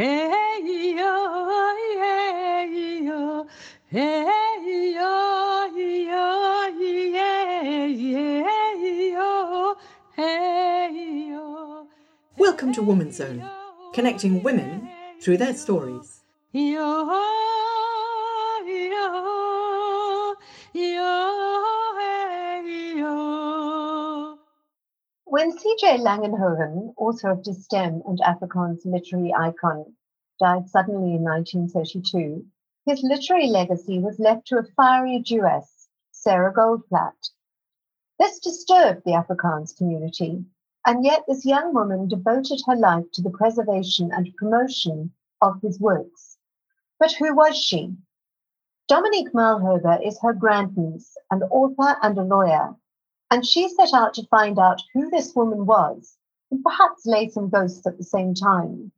Hey yo, hey yo, hey yo, yo, yeah, yeah, yo, hey yo. Welcome to Woman's Zone, connecting women through their stories. Yo, When C.J. Langenhoven, author of Die Stem and Afrikaans literary icon, died suddenly in 1932, his literary legacy was left to a fiery Jewess, Sarah Goldblatt. This disturbed the Afrikaans community, and yet this young woman devoted her life to the preservation and promotion of his works. But who was she? Dominique Malherbe is her grandniece, an author and a lawyer, and she set out to find out who this woman was and perhaps lay some ghosts at the same time.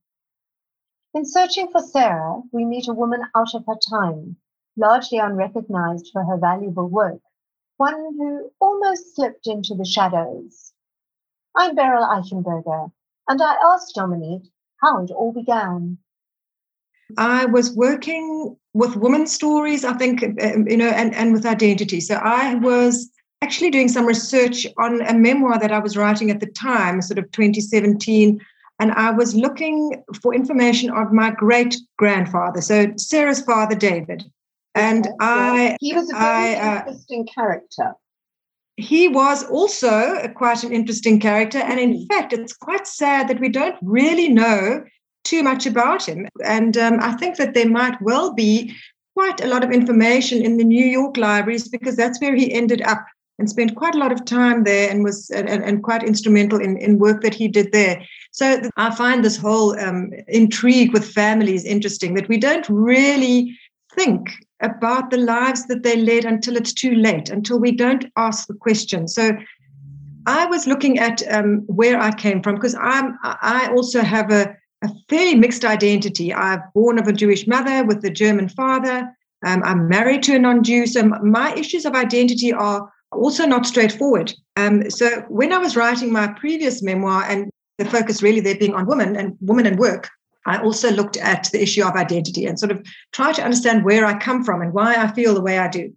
In searching for Sarah, we meet a woman out of her time, largely unrecognized for her valuable work, one who almost slipped into the shadows. I'm Beryl Eichenberger, and I asked Dominique how it all began. I was working with women's stories, I think, um, you know, and, and with identity. So I was actually doing some research on a memoir that I was writing at the time, sort of 2017. And I was looking for information of my great grandfather, so Sarah's father, David. And Yes, I, He was a very I, uh, interesting character. he was also a- quite an interesting character. And in fact, it's quite sad that we don't really know too much about him. And um, I think that there might well be quite a lot of information in the New York libraries because that's where he ended up and spent quite a lot of time there and was and, and, quite instrumental in, in work that he did there. So I find this whole um, intrigue with families interesting that we don't really think about the lives that they led until it's too late, until we don't ask the question. So I was looking at um, where I came from because I'm I also have a, a fairly mixed identity. I'm born of a Jewish mother with a German father. Um, I'm married to a non-Jew, so my issues of identity are also not straightforward. Um, so when I was writing my previous memoir, and the focus really there being on women and women and work, I also looked at the issue of identity and sort of try to understand where I come from and why I feel the way I do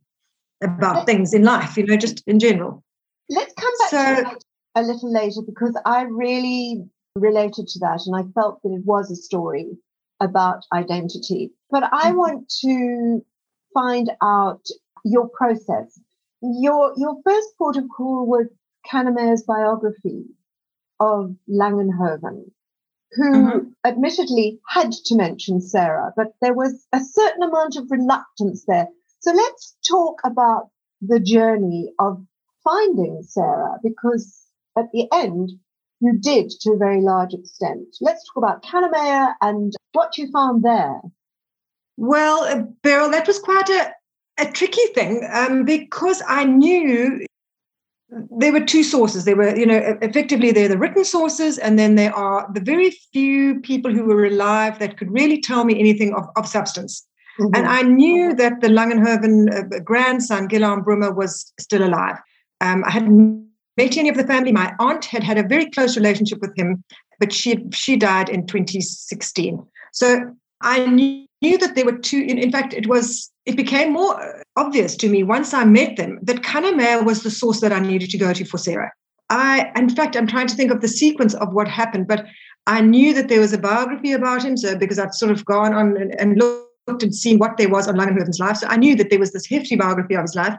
about things in life, you know, just in general. Let's come back So- to that a little later because I really related to that and I felt that it was a story about identity. But I Mhm. want to find out your process. Your your first port of call was Kannemeyer's biography of Langenhoven, who Mhm. admittedly had to mention Sarah, but there was a certain amount of reluctance there. So let's talk about the journey of finding Sarah, because at the end, you did to a very large extent. Let's talk about Kannemeyer and what you found there. Well, uh, Beryl, that was quite a, a tricky thing um, because I knew there were two sources. There were, you know, effectively there are the written sources, and then there are the very few people who were alive that could really tell me anything of, of substance. And I knew that the Langenhoven uh, grandson, Guillaume Brummer, was still alive. Um, I hadn't met any of the family. My aunt had had a very close relationship with him, but she she died in 2016. So I knew, knew that there were two. In, in fact, it was it became more obvious to me once I met them that Kannemeyer was the source that I needed to go to for Sarah. I, in fact, I'm trying to think of the sequence of what happened, but I knew that there was a biography about him. So because I'd sort of gone on and, and looked and seen what there was on Langenhoven's life, so I knew that there was this hefty biography of his life.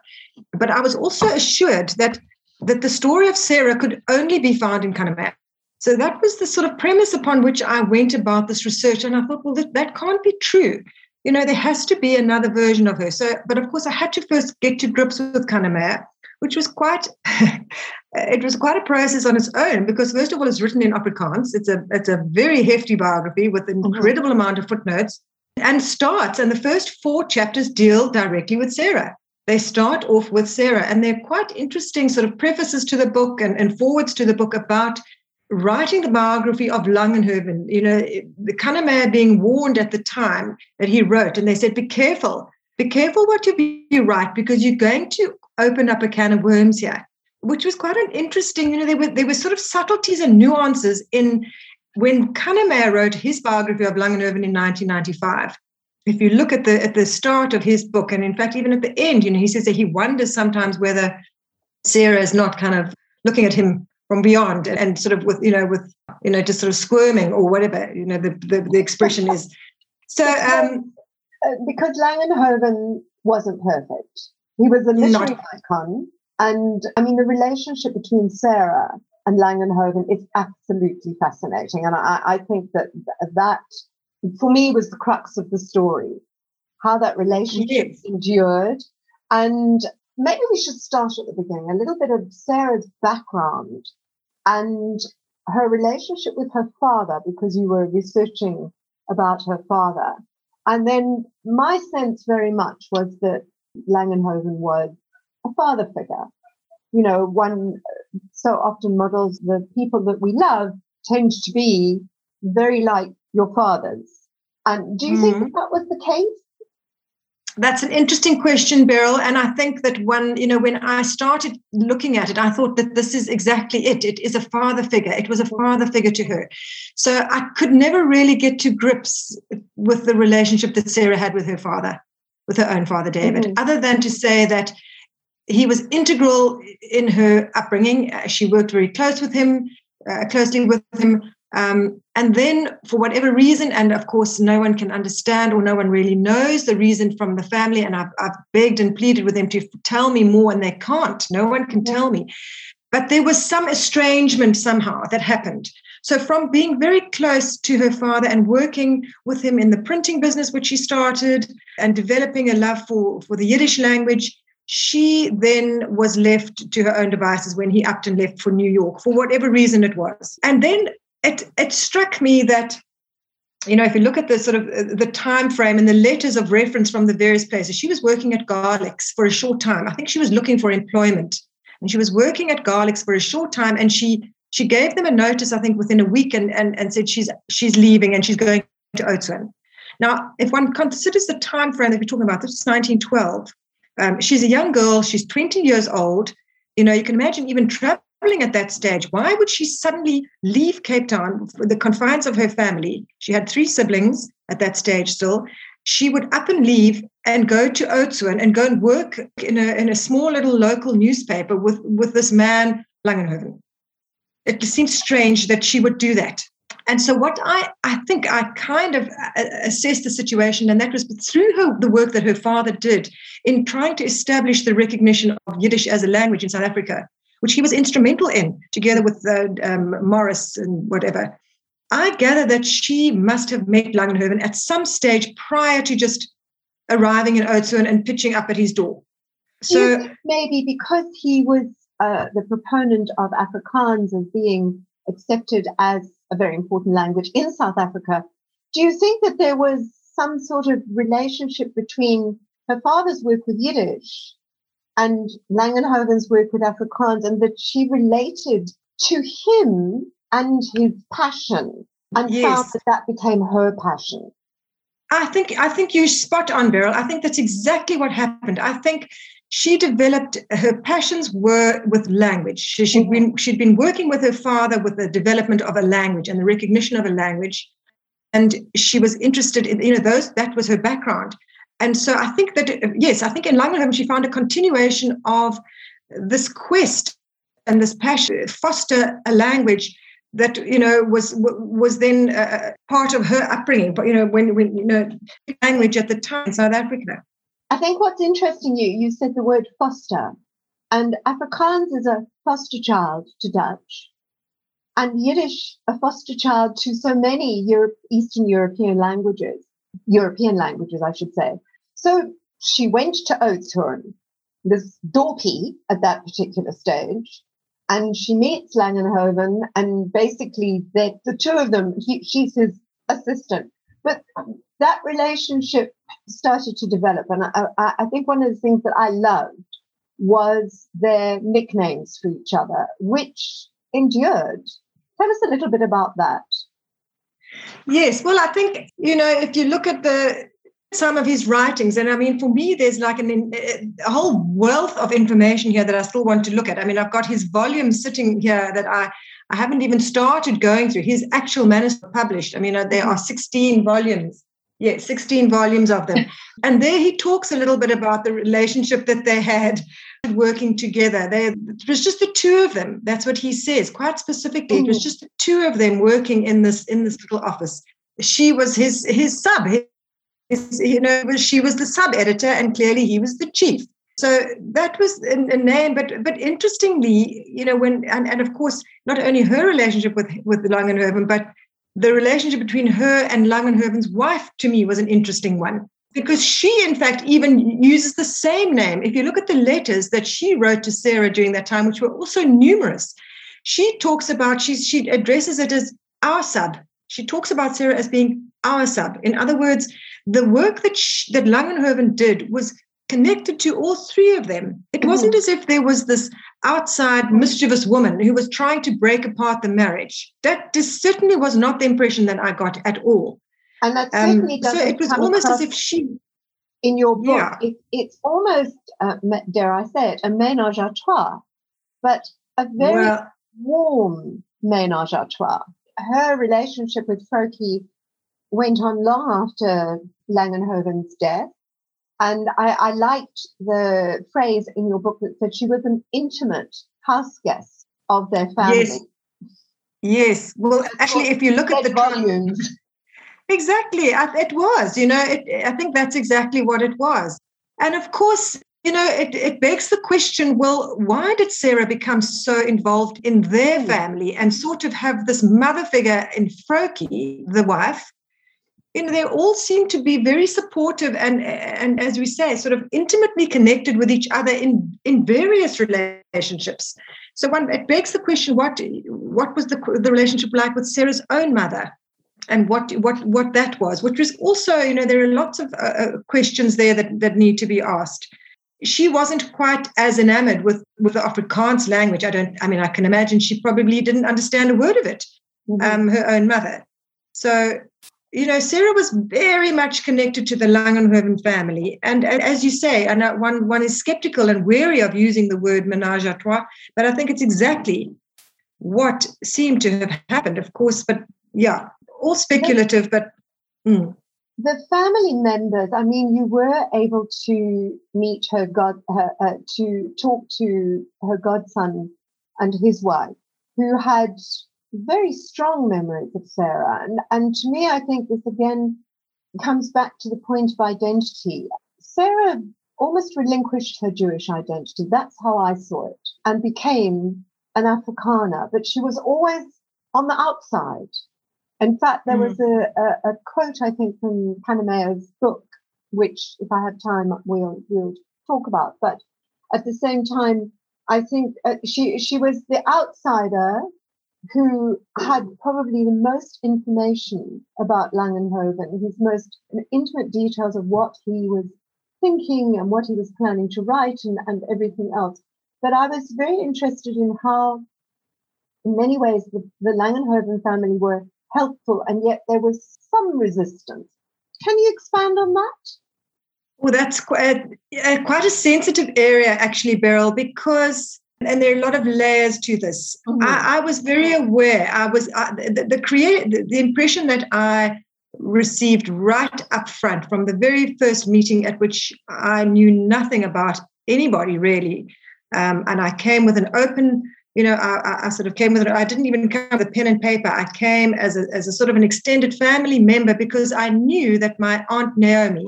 But I was also assured that that the story of Sarah could only be found in Kannemeyer. So that was the sort of premise upon which I went about this research. And I thought, well, that, that can't be true. You know, there has to be another version of her. So, but of course, I had to first get to grips with Kannemeyer, which was quite, it was quite a process on its own because first of all, it's written in Afrikaans. It's a it's a very hefty biography with an mm-hmm. incredible amount of footnotes and starts. And the first four chapters deal directly with Sarah they start off with Sarah, and they're quite interesting sort of prefaces to the book and, and forwards to the book about writing the biography of Langenhoven. You know, the Kannemeyer being warned at the time that he wrote, and they said, "Be careful, be careful what you, you write, because you're going to open up a can of worms here." Which was quite an interesting. You know, there were there were sort of subtleties and nuances in when Kannemeyer wrote his biography of Langenhoven in 1995, if you look at the at the start of his book, and in fact, even at the end, you know, he says that he wonders sometimes whether Sarah is not kind of looking at him from beyond and, sort of with, you know, with, you know, just sort of squirming or whatever, you know, the, the, the expression is. So, um, uh, because Langenhoven wasn't perfect. He was a literary not- icon. And I mean, the relationship between Sarah and Langenhoven is absolutely fascinating. And I, I think that that, for me, was the crux of the story how that relationship yes. endured. And maybe we should start at the beginning a little bit of Sarah's background and her relationship with her father, because you were researching about her father. And then my sense very much was that Langenhoven was a father figure you know, one so often models the people that we love tend to be very like your fathers. And do you mm-hmm. think that, that was the case? That's an interesting question, Beryl. And I think that when, you know, when I started looking at it, I thought that this is exactly it. It is a father figure. It was a father figure to her. So I could never really get to grips with the relationship that Sarah had with her father, with her own father, David, mm-hmm. other than to say that he was integral in her upbringing. She worked very close with him, uh, closely with him. Um, and then, for whatever reason, and of course, no one can understand or no one really knows the reason from the family. And I've, I've begged and pleaded with them to tell me more, and they can't. No one can tell me. But there was some estrangement somehow that happened. So, from being very close to her father and working with him in the printing business, which she started, and developing a love for, for the Yiddish language, she then was left to her own devices when he upped and left for New York for whatever reason it was. And then it it struck me that you know if you look at the sort of uh, the time frame and the letters of reference from the various places she was working at Garlicks for a short time. I think she was looking for employment. And she was working at Garlicks for a short time and she she gave them a notice i think within a week and and, and said she's she's leaving and she's going to Oudtshoorn now if one considers the time frame that we're talking about this is 1912 um, she's a young girl, she's 20 years old. You know, you can imagine even traveling at that stage. Why would she suddenly leave Cape Town for the confines of her family? She had three siblings at that stage still. She would up and leave and go to Oudtshoorn and go and work in a, in a small little local newspaper with, with this man, Langenhoven. It seems strange that she would do that. And so, what I, I think I kind of uh, assessed the situation, and that was through her, the work that her father did in trying to establish the recognition of Yiddish as a language in South Africa, which he was instrumental in, together with uh, um, Morris and whatever. I gather that she must have met Langenhoven at some stage prior to just arriving in Oudtshoorn and pitching up at his door. So maybe because he was uh, the proponent of Afrikaans as being accepted as a very important language in South Africa. Do you think that there was some sort of relationship between her father's work with Yiddish and Langenhoven's work with Afrikaans, and that she related to him and his passion and yes. found that that became her passion? I think I think you're spot on, Beryl. I think that's exactly what happened. I think she developed her passions were with language. She, had mm-hmm. been she'd been working with her father with the development of a language and the recognition of a language, and she was interested in you know those that was her background. And so I think that yes, I think in Langenhoven she found a continuation of this quest and this passion foster a language that you know was was then uh, part of her upbringing. But you know when when you know language at the time South Africa. I think what's interesting, you you said the word foster, and Afrikaans is a foster child to Dutch, and Yiddish a foster child to so many Europe, Eastern European languages, European languages, I should say. So she went to Oudtshoorn, this dorpie at that particular stage, and she meets Langenhoven, and basically the the two of them, he, she's his assistant. But that relationship started to develop. And I, I, think one of the things that I loved was their nicknames for each other, which endured. Tell us a little bit about that. Yes, well, I think, you know, if you look at the some of his writings, and I mean, for me, there's like an, a whole wealth of information here that I still want to look at. I mean, I've got his volume sitting here that I I haven't even started going through his actual manuscript published. I mean, uh, there are 16 volumes. Yeah, 16 volumes of them. and there he talks a little bit about the relationship that they had working together. They, it was just the two of them. That's what he says, quite specifically. It was mm. just the two of them working in this in this little office. She was his his sub. His, you know, she was the sub editor, and clearly he was the chief. So that was a, a name, but but interestingly, you know, when and, and of course, not only her relationship with with Langenhoven, but the relationship between her and Langenhoven's wife to me was an interesting one because she, in fact, even uses the same name. If you look at the letters that she wrote to Sarah during that time, which were also numerous, she talks about she she addresses it as our sub. She talks about Sarah as being our sub. In other words, the work that she, that Langenhoven did was connected to all three of them. It mm-hmm. wasn't as if there was this outside mischievous woman who was trying to break apart the marriage. That certainly was not the impression that I got at all. And that um, certainly um, doesn't. So it was almost as if she. In your book, yeah. it, it's almost, uh, dare I say it, a ménage à trois, but a very well, warm ménage à trois. Her relationship with Vrouki went on long after Langenhoven's death. And I, I, liked the phrase in your book that said she was an intimate house guest of their family. Yes. Yes. Well, actually, if you look at the volumes. Exactly. It was, you know, it, I think that's exactly what it was. And of course, you know, it, it begs the question well, why did Sarah become so involved in their hmm. family and sort of have this mother figure in Vrouki, the wife, you know, they all seem to be very supportive and, and as we say, sort of intimately connected with each other in, in various relationships. So one, it begs the question, what, what was the, the relationship like with Sarah's own mother? And what, what, what that was, which was also, you know, there are lots of uh, uh, questions there that, that need to be asked she wasn't quite as enamored with with the Afrikaans language. I don't. I mean, I can imagine she probably didn't understand a word of it. Mm-hmm. Um, her own mother. So you know, Sarah was very much connected to the Langenhoven family. And, and as you say, and one, one is skeptical and wary of using the word menage a trois, but I think it's exactly what seemed to have happened, of course. But yeah, all speculative, but. Mm. The family members, I mean, you were able to meet her god, her, uh, to talk to her godson and his wife, who had very strong memories of Sarah. And, and to me, I think this again comes back to the point of identity. Sarah almost relinquished her Jewish identity. That's how I saw it, and became an Afrikaner. But she was always on the outside. In fact, there mm. was a, a, a, quote, I think, from Kannemeyer's book, which, if I have time, we'll, we'll talk about. But at the same time, I think uh, she she was the outsider who had probably the most information about Langenhoven, his most intimate details of what he was thinking and what he was planning to write and, and everything else. But I was very interested in how, in many ways, the, the Langenhoven family were helpful, and yet there was some resistance. Can you expand on that? Well, that's quite a, quite a sensitive area, actually, Beryl, because and there are a lot of layers to this. Mm-hmm. I, I, was very aware. I was uh, the, the create the, the impression that I received right up front from the very first meeting at which I knew nothing about anybody really, um, and I came with an open. You know, I, I sort of came with it. I didn't even come with a pen and paper. I came as a, as a sort of an extended family member because I knew that my aunt Naomi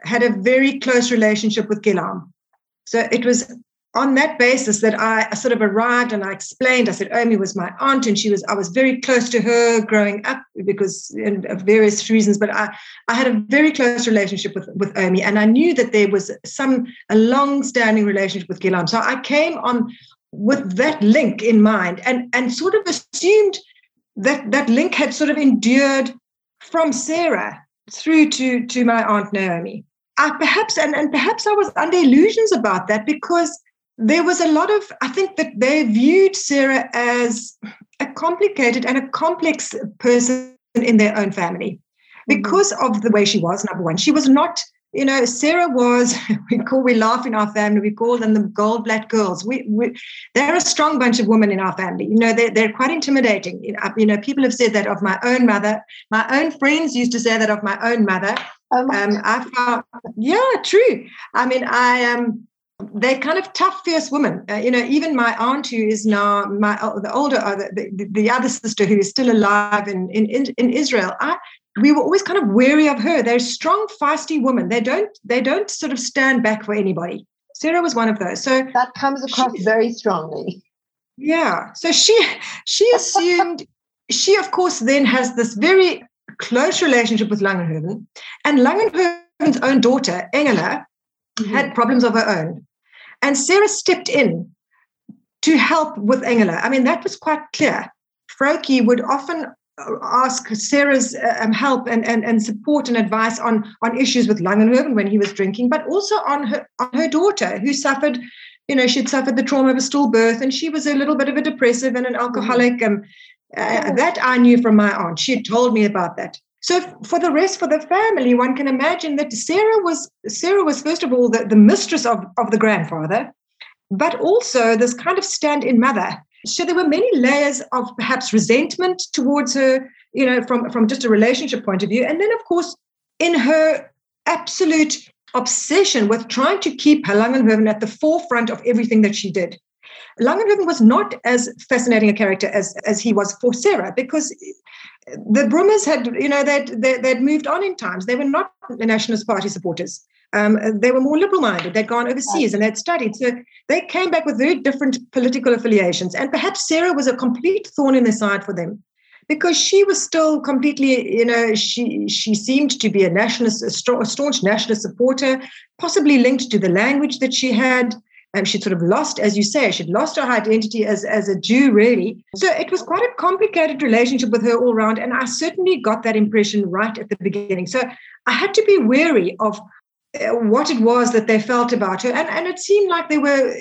had a very close relationship with Guillaume. So it was on that basis that I sort of arrived and I explained, I said, Omi was my aunt and she was, I was very close to her growing up because of various reasons, but I, I had a very close relationship with, with Omi and I knew that there was some, a long-standing relationship with Guillaume. So I came on with that link in mind and, and sort of assumed that that link had sort of endured from Sarah through to, to my aunt Naomi. I perhaps, and, and perhaps I was under illusions about that because there was a lot of, I think that they viewed Sarah as a complicated and a complex person in their own family mm-hmm. because of the way she was, number one. She was not you know, Sarah was, we call, we laugh in our family, we call them the Goldblatt girls. We, we, they're a strong bunch of women in our family. You know, they're, they're quite intimidating. You know, people have said that of my own mother. My own friends used to say that of my own mother. Oh um, I found, yeah, true. I mean, I am, um, they're kind of tough, fierce women. Uh, you know, even my aunt, who is now my the older, uh, the, the, the, other sister who is still alive in in, in Israel. I, we were always kind of wary of her. They're strong, feisty women. They don't they don't sort of stand back for anybody. Sarah was one of those. So that comes across she, very strongly. Yeah. So she she assumed she of course then has this very close relationship with Langenhoven, and Langenhoven's own daughter Engela mm-hmm. had problems of her own, and Sarah stepped in to help with Engela. I mean that was quite clear. Vrouki would often ask Sarah's um, help and, and, and support and advice on, on issues with Langenhoven when he was drinking, but also on her, on her daughter who suffered, you know, she'd suffered the trauma of a stillbirth and she was a little bit of a depressive and an mm-hmm. alcoholic. And uh, that I knew from my aunt. She had told me about that. So for the rest, for the family, one can imagine that Sarah was Sarah was first of all the, the mistress of, of the grandfather, but also this kind of stand-in mother so there were many layers of perhaps resentment towards her, you know, from, from just a relationship point of view. And then, of course, in her absolute obsession with trying to keep Langenhoven at the forefront of everything that she did. Langenhoven was not as fascinating a character as, as he was for Sarah because the Brummers had, you know, they'd, they'd moved on in times. They were not the Nationalist Party supporters. Um, they were more liberal minded. They'd gone overseas and they'd studied. So they came back with very different political affiliations. And perhaps Sarah was a complete thorn in the side for them because she was still completely, you know, she she seemed to be a nationalist, a, staunch nationalist supporter, possibly linked to the language that she had. And she'd sort of lost, as you say, she'd lost her identity as, as a Jew, really. So it was quite a complicated relationship with her all around. And I certainly got that impression right at the beginning. So I had to be wary of what it was that they felt about her. And, and it seemed like they were,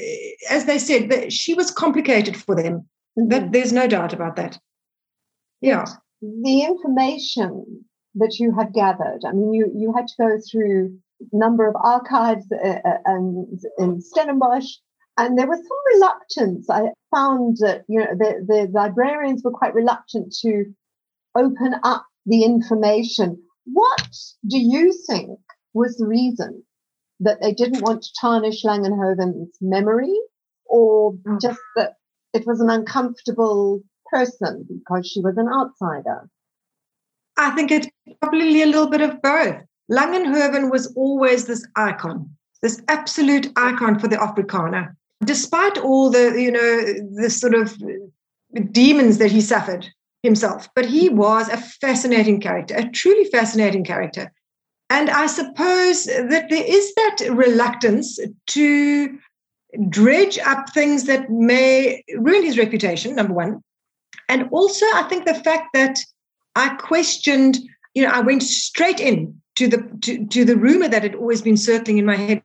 as they said, that she was complicated for them. Mm-hmm. That there's no doubt about that. Yeah. The information that you had gathered, I mean, you, you had to go through a number of archives uh, uh and in Stellenbosch, and there was some reluctance. I found that you know the, the librarians were quite reluctant to open up the information. What do you think was the reason that they didn't want to tarnish Langenhoven's memory or mm. just that it was an uncomfortable person because she was an outsider? I think it's probably a little bit of both. Langenhoven was always this icon, this absolute icon for the Afrikaner. Despite all the, you know, the sort of demons that he suffered himself, but he was a fascinating character, a truly fascinating character. And I suppose that there is that reluctance to dredge up things that may ruin his reputation, number one. And also, I think the fact that I questioned, you know, I went straight in to the to, to the rumor that had always been circling in my head.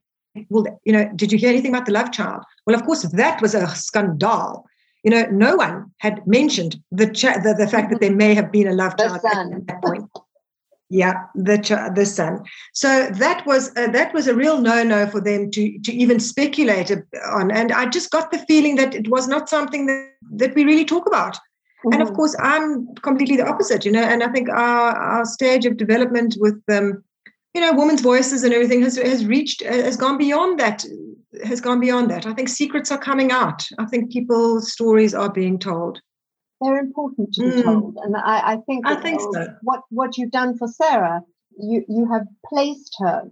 Well, you know, did you hear anything about the love child? Well, of course, that was a scandal. You know, no one had mentioned the cha- the, the fact that there may have been a love child at that point yeah the ch- the son so that was uh, that was a real no no for them to to even speculate on. And i just got the feeling that it was not something that, that we really talk about. Mm-hmm. and of mm-hmm. course i'm completely the opposite you know and i think our our stage of development with um you know women's voices and everything has has reached has gone beyond that has gone beyond that. I think secrets are coming out. I think people's stories are being told they're important to be mm. told. And I, I think, I think so. what, what you've done for Sarah, you, you have placed her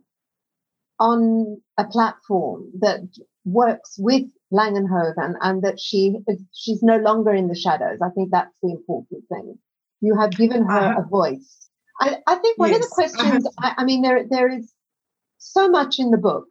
on a platform that works with Langenhoven and that she she's no longer in the shadows. I think that's the important thing. You have given her uh-huh. a voice. I, I think one yes. of the questions. I, I mean, there there is so much in the book,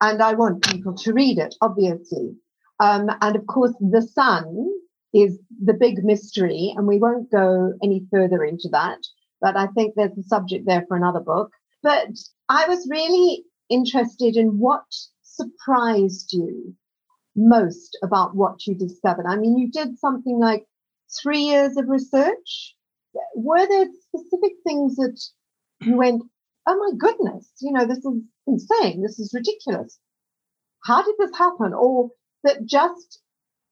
and I want people to read it, obviously. Um, and of course, the son is the big mystery, and we won't go any further into that. But I think there's a subject there for another book. But I was really interested in what surprised you most about what you discovered. I mean, you did something like three years of research. Were there specific things that you went, oh my goodness, you know, this is insane. This is ridiculous. How did this happen? Or that just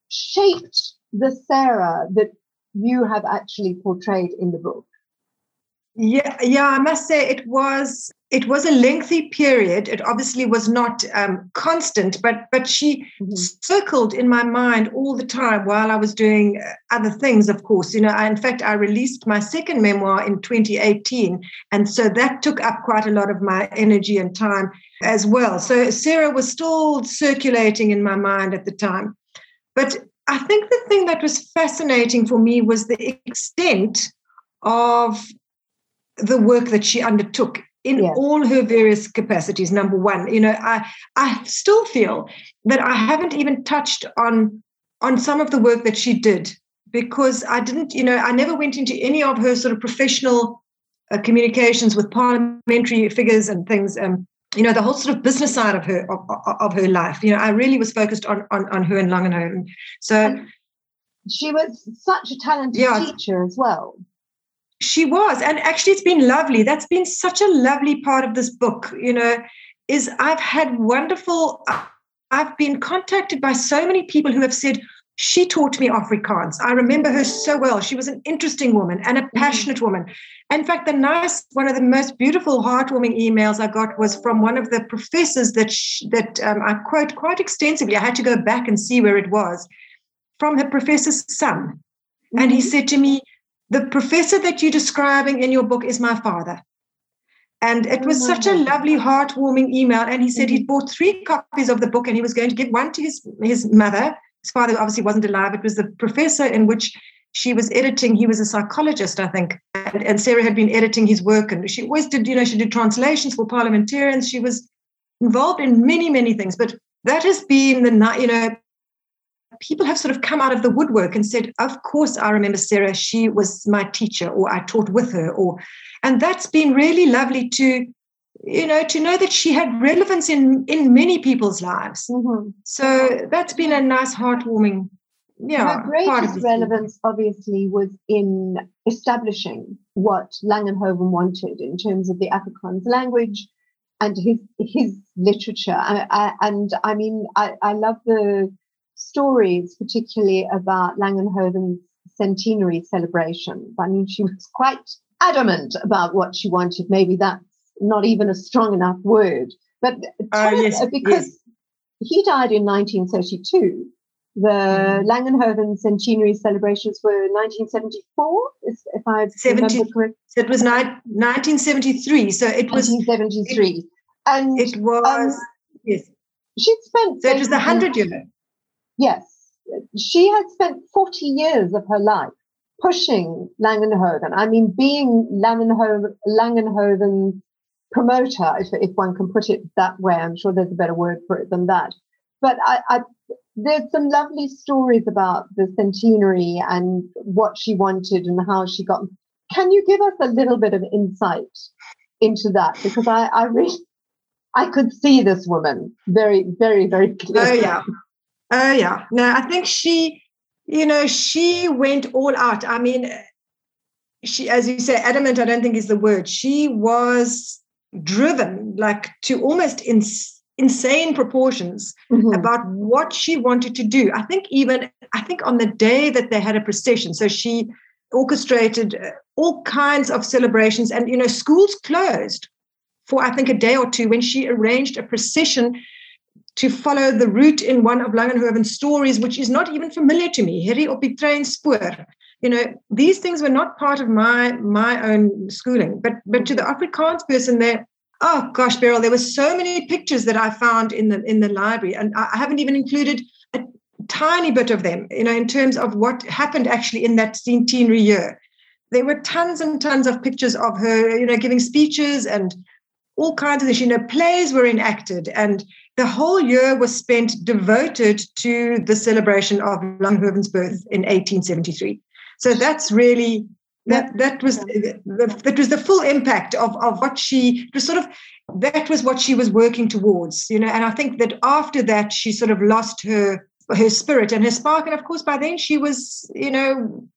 shaped the Sarah that you have actually portrayed in the book? Yeah, yeah, I must say it was it was a lengthy period. It obviously was not um, constant, but but she mm-hmm. circled in my mind all the time while I was doing uh, other things. Of course, you know. I, in fact, I released my second memoir in 2018, and so that took up quite a lot of my energy and time as well. So Sarah was still circulating in my mind at the time, but I think the thing that was fascinating for me was the extent of the work that she undertook in yes. all her various capacities number one you know i i still feel that i haven't even touched on on some of the work that she did because i didn't you know i never went into any of her sort of professional uh, communications with parliamentary figures and things um, you know the whole sort of business side of her of, of her life. You know i really was focused on on, on her and langenhoven. So and she was such a talented yeah, teacher as well. She was and actually it's been lovely. That's been such a lovely part of this book you know is i've had wonderful i've been contacted by so many people who have said she taught me afrikaans i remember her so well she was an interesting woman and a mm-hmm. passionate woman in fact the nice one of the most beautiful heartwarming emails i got was from one of the professors that she, that um, i quote quite extensively i had to go back and see where it was from her professor's son mm-hmm. and he mm-hmm. said to me the professor that you're describing in your book is my father. And it was such a lovely, heartwarming email. And he said mm-hmm. he'd bought three copies of the book and he was going to give one to his, his mother. His father obviously wasn't alive. It was the professor in which she was editing. He was a psychologist, I think. And, and Sarah had been editing his work. And she always did, you know, she did translations for parliamentarians. She was involved in many, many things. But that has been the, you know, people have sort of come out of the woodwork and said, Of course, I remember Sarah, she was my teacher, or I taught with her, or and that's been really lovely to you know to know that she had relevance in in many people's lives mm-hmm. so that's been a nice heartwarming yeah her greatest relevance obviously was in establishing what langenhoven wanted in terms of the afrikaans language and his his literature I, I, and i mean I, I love the stories, particularly about Langenhoven's centenary celebrations. I mean, she was quite adamant about what she wanted. Maybe that's not even a strong enough word, but uh, yes, because yes. he died in 1932. The mm. Langenhoven centenary celebrations were 1974, if I 70, remember correctly. So it was ni- 1973. So it was 1973, it, and it was um, yes. She'd spent. So it was the hundred year. Yes, she had spent 40 years of her life pushing Langenhoven. I mean, being Langenhoven, Langenhoven's promoter, if, if one can put it that way. I'm sure there's a better word for it than that. But I, I, there's some lovely stories about the centenary and what she wanted and how she got. Can you give us a little bit of insight into that? Because I, I really, I could see this woman very, very, very clearly. Oh yeah, Oh yeah. No, I think she, you know, she went all out. I mean, she, as you say, adamant, I don't think is the word. She was driven like to almost ins- insane proportions mm-hmm. about what she wanted to do. I think even, I think on the day that they had a procession, so she orchestrated uh, all kinds of celebrations and, you know, schools closed for I think a day or two when she arranged a procession to follow the route in one of Langenhoven's stories, which is not even familiar to me. Herrie op die. You know, these things were not part of my my own schooling. But but to the Afrikaans person there, oh gosh, Beryl, there were so many pictures that I found in the in the library, and I haven't even included a tiny bit of them. You know, in terms of what happened actually in that centenary year. There were tons and tons of pictures of her, you know, giving speeches and all kinds of things. You know, plays were enacted, and the whole year was spent devoted to the celebration of Langhoven's birth in 1873. So that's really that that was that was the full impact of of what she it was sort of that was what she was working towards, you know. And I think that after that, she sort of lost her her spirit and her spark. And of course, by then she was, you know,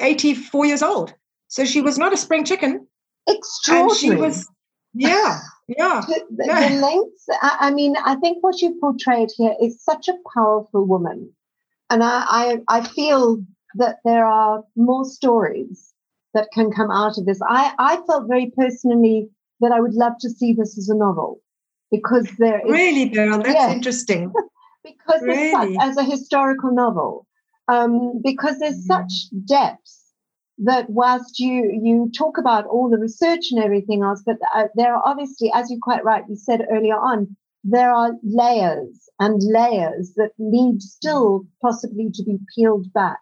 84 years old. So she was not a spring chicken. Extraordinary. And she was Yeah, yeah. the, the lengths. I, I, mean, I think what you portrayed here is such a powerful woman, and I, I, I feel that there are more stories that can come out of this. I, I felt very personally that I would love to see this as a novel because there is really, Beryl, that's yeah, interesting. because really? such, as a historical novel, um, because there's mm. such depth that whilst you you talk about all the research and everything else, but uh, there are obviously, as you quite rightly said earlier on, there are layers and layers that need still possibly to be peeled back.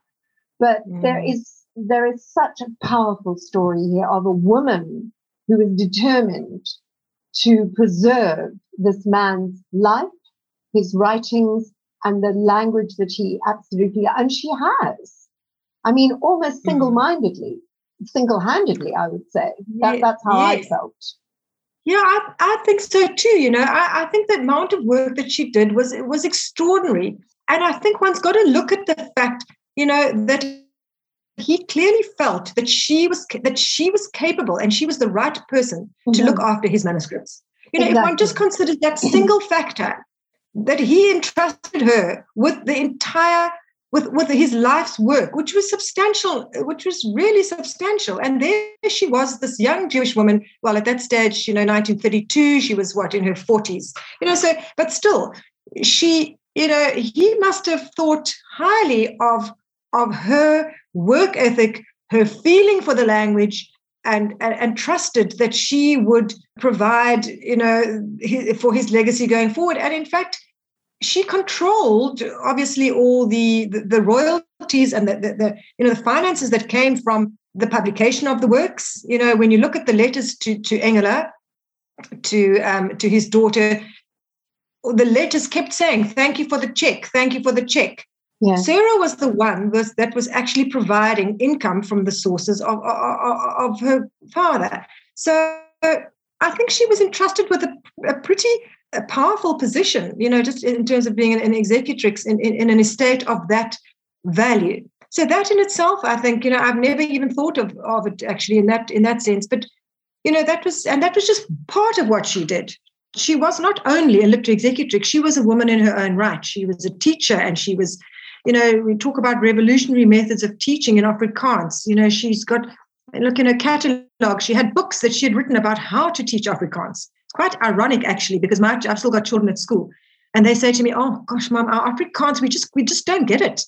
But mm. there is there is such a powerful story here of a woman who is determined to preserve this man's life, his writings, and the language that he absolutely and she has I mean, almost mm-hmm. single mindedly, single handedly, I would say. That, that's how I felt. Yeah, I, I think so too. You know, I, I think the amount of work that she did was was extraordinary. And I think one's got to look at the fact, you know, that he clearly felt that she was that she was capable and she was the right person mm-hmm. to look after his manuscripts. You know, exactly. if one just considers that single factor that he entrusted her with the entire with, with his life's work, which was substantial, which was really substantial. And there she was, this young Jewish woman. Well, at that stage, you know, 1932, she was what in her 40s, you know. So, but still, she, you know, he must have thought highly of of her work ethic, her feeling for the language, and, and, and, trusted that she would provide, you know, his, for his legacy going forward. And in fact, she controlled obviously all the the, the royalties and the, the, the, you know the finances that came from the publication of the works you know when you look at the letters to to Engela to um, to his daughter the letters kept saying thank you for the check thank you for the check yeah. Sarah was the one was, that was actually providing income from the sources of, of, of her father. So I think she was entrusted with a, a pretty a powerful position, you know, just in terms of being an, an executrix in, in, in, an estate of that value. So that in itself, I think, you know, I've never even thought of, of it actually in that in that sense. But you know, that was and that was just part of what she did. She was not only a literary executrix, she was a woman in her own right. She was a teacher and she was, you know, we talk about revolutionary methods of teaching in Afrikaans. You know, she's got look in her catalogue, she had books that she had written about how to teach Afrikaans It's quite ironic actually because my I've still got children at school, and they say to me, "Oh gosh, mom, our Afrikaans we just we just don't get it.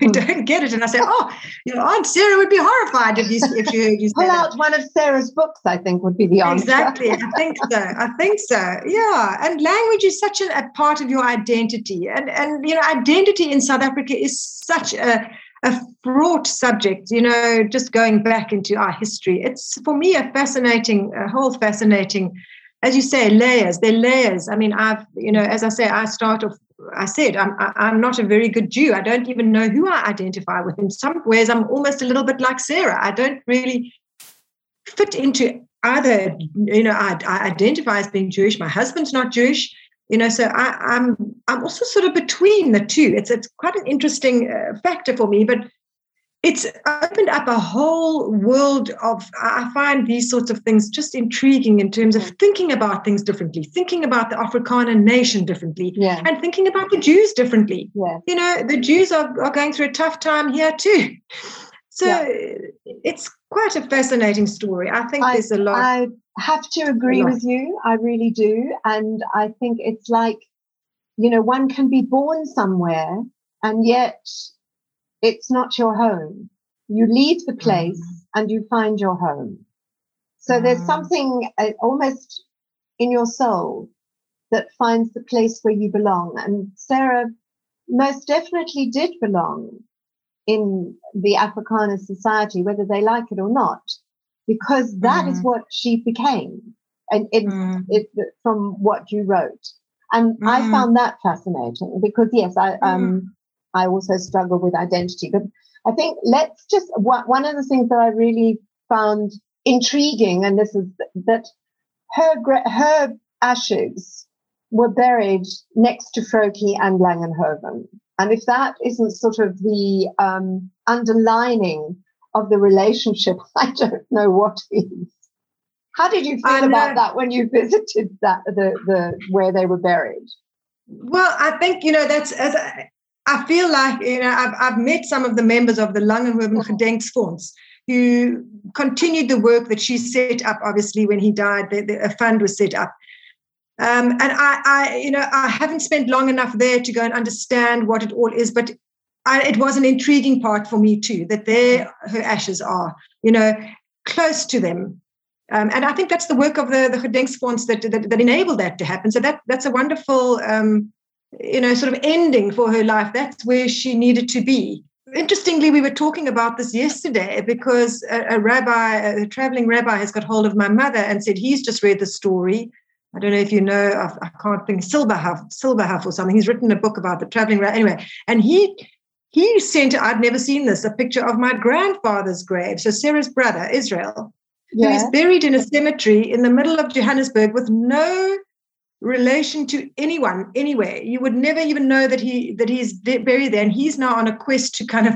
we hmm. don't get it." And I say, "Oh, you know, Aunt Sarah would be horrified if you if you you pull out one of Sarah's books." I think would be the answer. Exactly, I think so. I think so. Yeah, and language is such a, a part of your identity, and and you know, identity in South Africa is such a a fraught subject, you know, just going back into our history. It's for me a fascinating, a whole fascinating as you say, layers. They're layers. I mean, I've, you know, as I say, I start off. I said I'm I'm not a very good Jew. I don't even know who I identify with. In some ways, I'm almost a little bit like Sarah. I don't really fit into either. You know, I, I identify as being Jewish. My husband's not Jewish. You know, so I, I'm I'm also sort of between the two. It's it's quite an interesting uh, factor for me. But it's opened up a whole world of i find these sorts of things just intriguing in terms of thinking about things differently thinking about the afrikaner nation differently yeah. and thinking about the jews differently. Yeah. you know the jews are, are going through a tough time here too. So yeah. it's quite a fascinating story. I think I, there's a lot i have to agree with you. I really do. And i think it's like you know one can be born somewhere and yet it's not your home. You leave the place mm. and you find your home. So mm. there's something uh, almost in your soul that finds the place where you belong. And Sarah most definitely did belong in the Afrikaner society, whether they like it or not, because that mm. is what she became. And it's, mm. it, from what you wrote. And I found that fascinating because, yes, I, um. I also struggle with identity. But I think let's just one of the things that I really found intriguing, and this is that her her ashes were buried next to Vrouki and Langenhoven. And if that isn't sort of the um, underlining of the relationship, I don't know what is. How did you feel about that when you visited that the the where they were buried? Well, I think you know that's as I, I feel like you know I've I've met some of the members of the Langenhoven Gedenksfonds who continued the work that she set up. Obviously, when he died, the, the, a fund was set up. Um, and I, I, you know, I haven't spent long enough there to go and understand what it all is, but I, it was an intriguing part for me too that there her ashes are, you know, close to them. Um, and I think that's the work of the the Gedenksfonds that, that that enabled that to happen. So that that's a wonderful, um, you know, sort of ending for her life. That's where she needed to be. Interestingly, we were talking about this yesterday because a, a rabbi, a traveling rabbi, has got hold of my mother and said he's just read the story I don't know if you know, I, I can't think, Silberhoff, Silberhoff or something. He's written a book about the traveling rat. Anyway, and he he sent, I'd never seen this, a picture of my grandfather's grave. So Sarah's brother, Israel, yeah. who is buried in a cemetery in the middle of Johannesburg with no relation to anyone anywhere. You would never even know that he that he's buried there. And he's now on a quest to kind of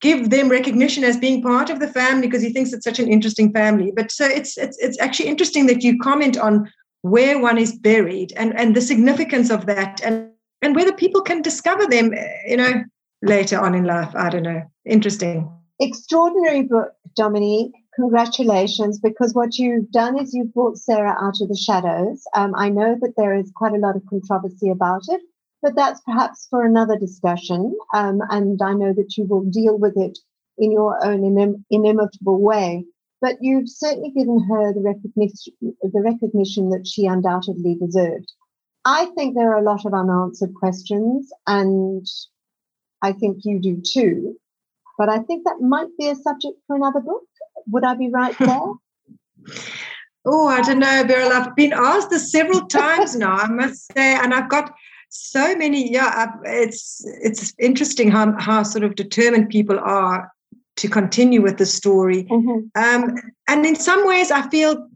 give them recognition as being part of the family because he thinks it's such an interesting family. But so it's it's it's actually interesting that you comment on where one is buried and and the significance of that and and whether people can discover them, you know, later on in life. I don't know. Interesting. Extraordinary book, Dominique. Congratulations, because what you've done is you've brought Sarah out of the shadows. Um, I know that there is quite a lot of controversy about it, but that's perhaps for another discussion. Um, and I know that you will deal with it in your own inim- inimitable way. But you've certainly given her the recognition, the recognition that she undoubtedly deserved. I think there are a lot of unanswered questions, and I think you do too. But I think that might be a subject for another book. Would I be right there? oh, I don't know, Beryl. I've been asked this several times now, I must say, and I've got so many yeah it's it's interesting how how sort of determined people are to continue with the story mm-hmm. um, and in some ways i feel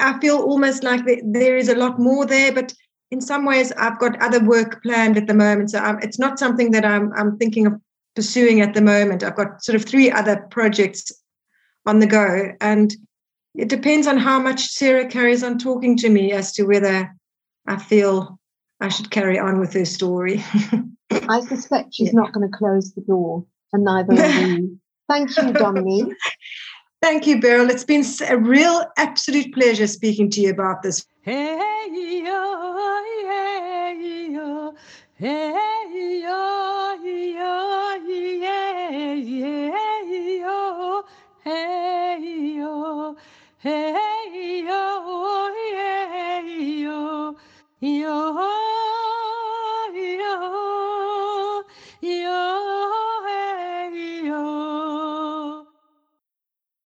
i feel almost like there is a lot more there but in some ways i've got other work planned at the moment so I'm, it's not something that i'm i'm thinking of pursuing at the moment i've got sort of three other projects on the go and it depends on how much sarah carries on talking to me as to whether i feel I should carry on with her story. I suspect she's yeah. not going to close the door, and neither will you. Thank you, Dominique. Thank you, Beryl. It's been a real absolute pleasure speaking to you about this. Hey, yo, hey, yo, hey, Hey.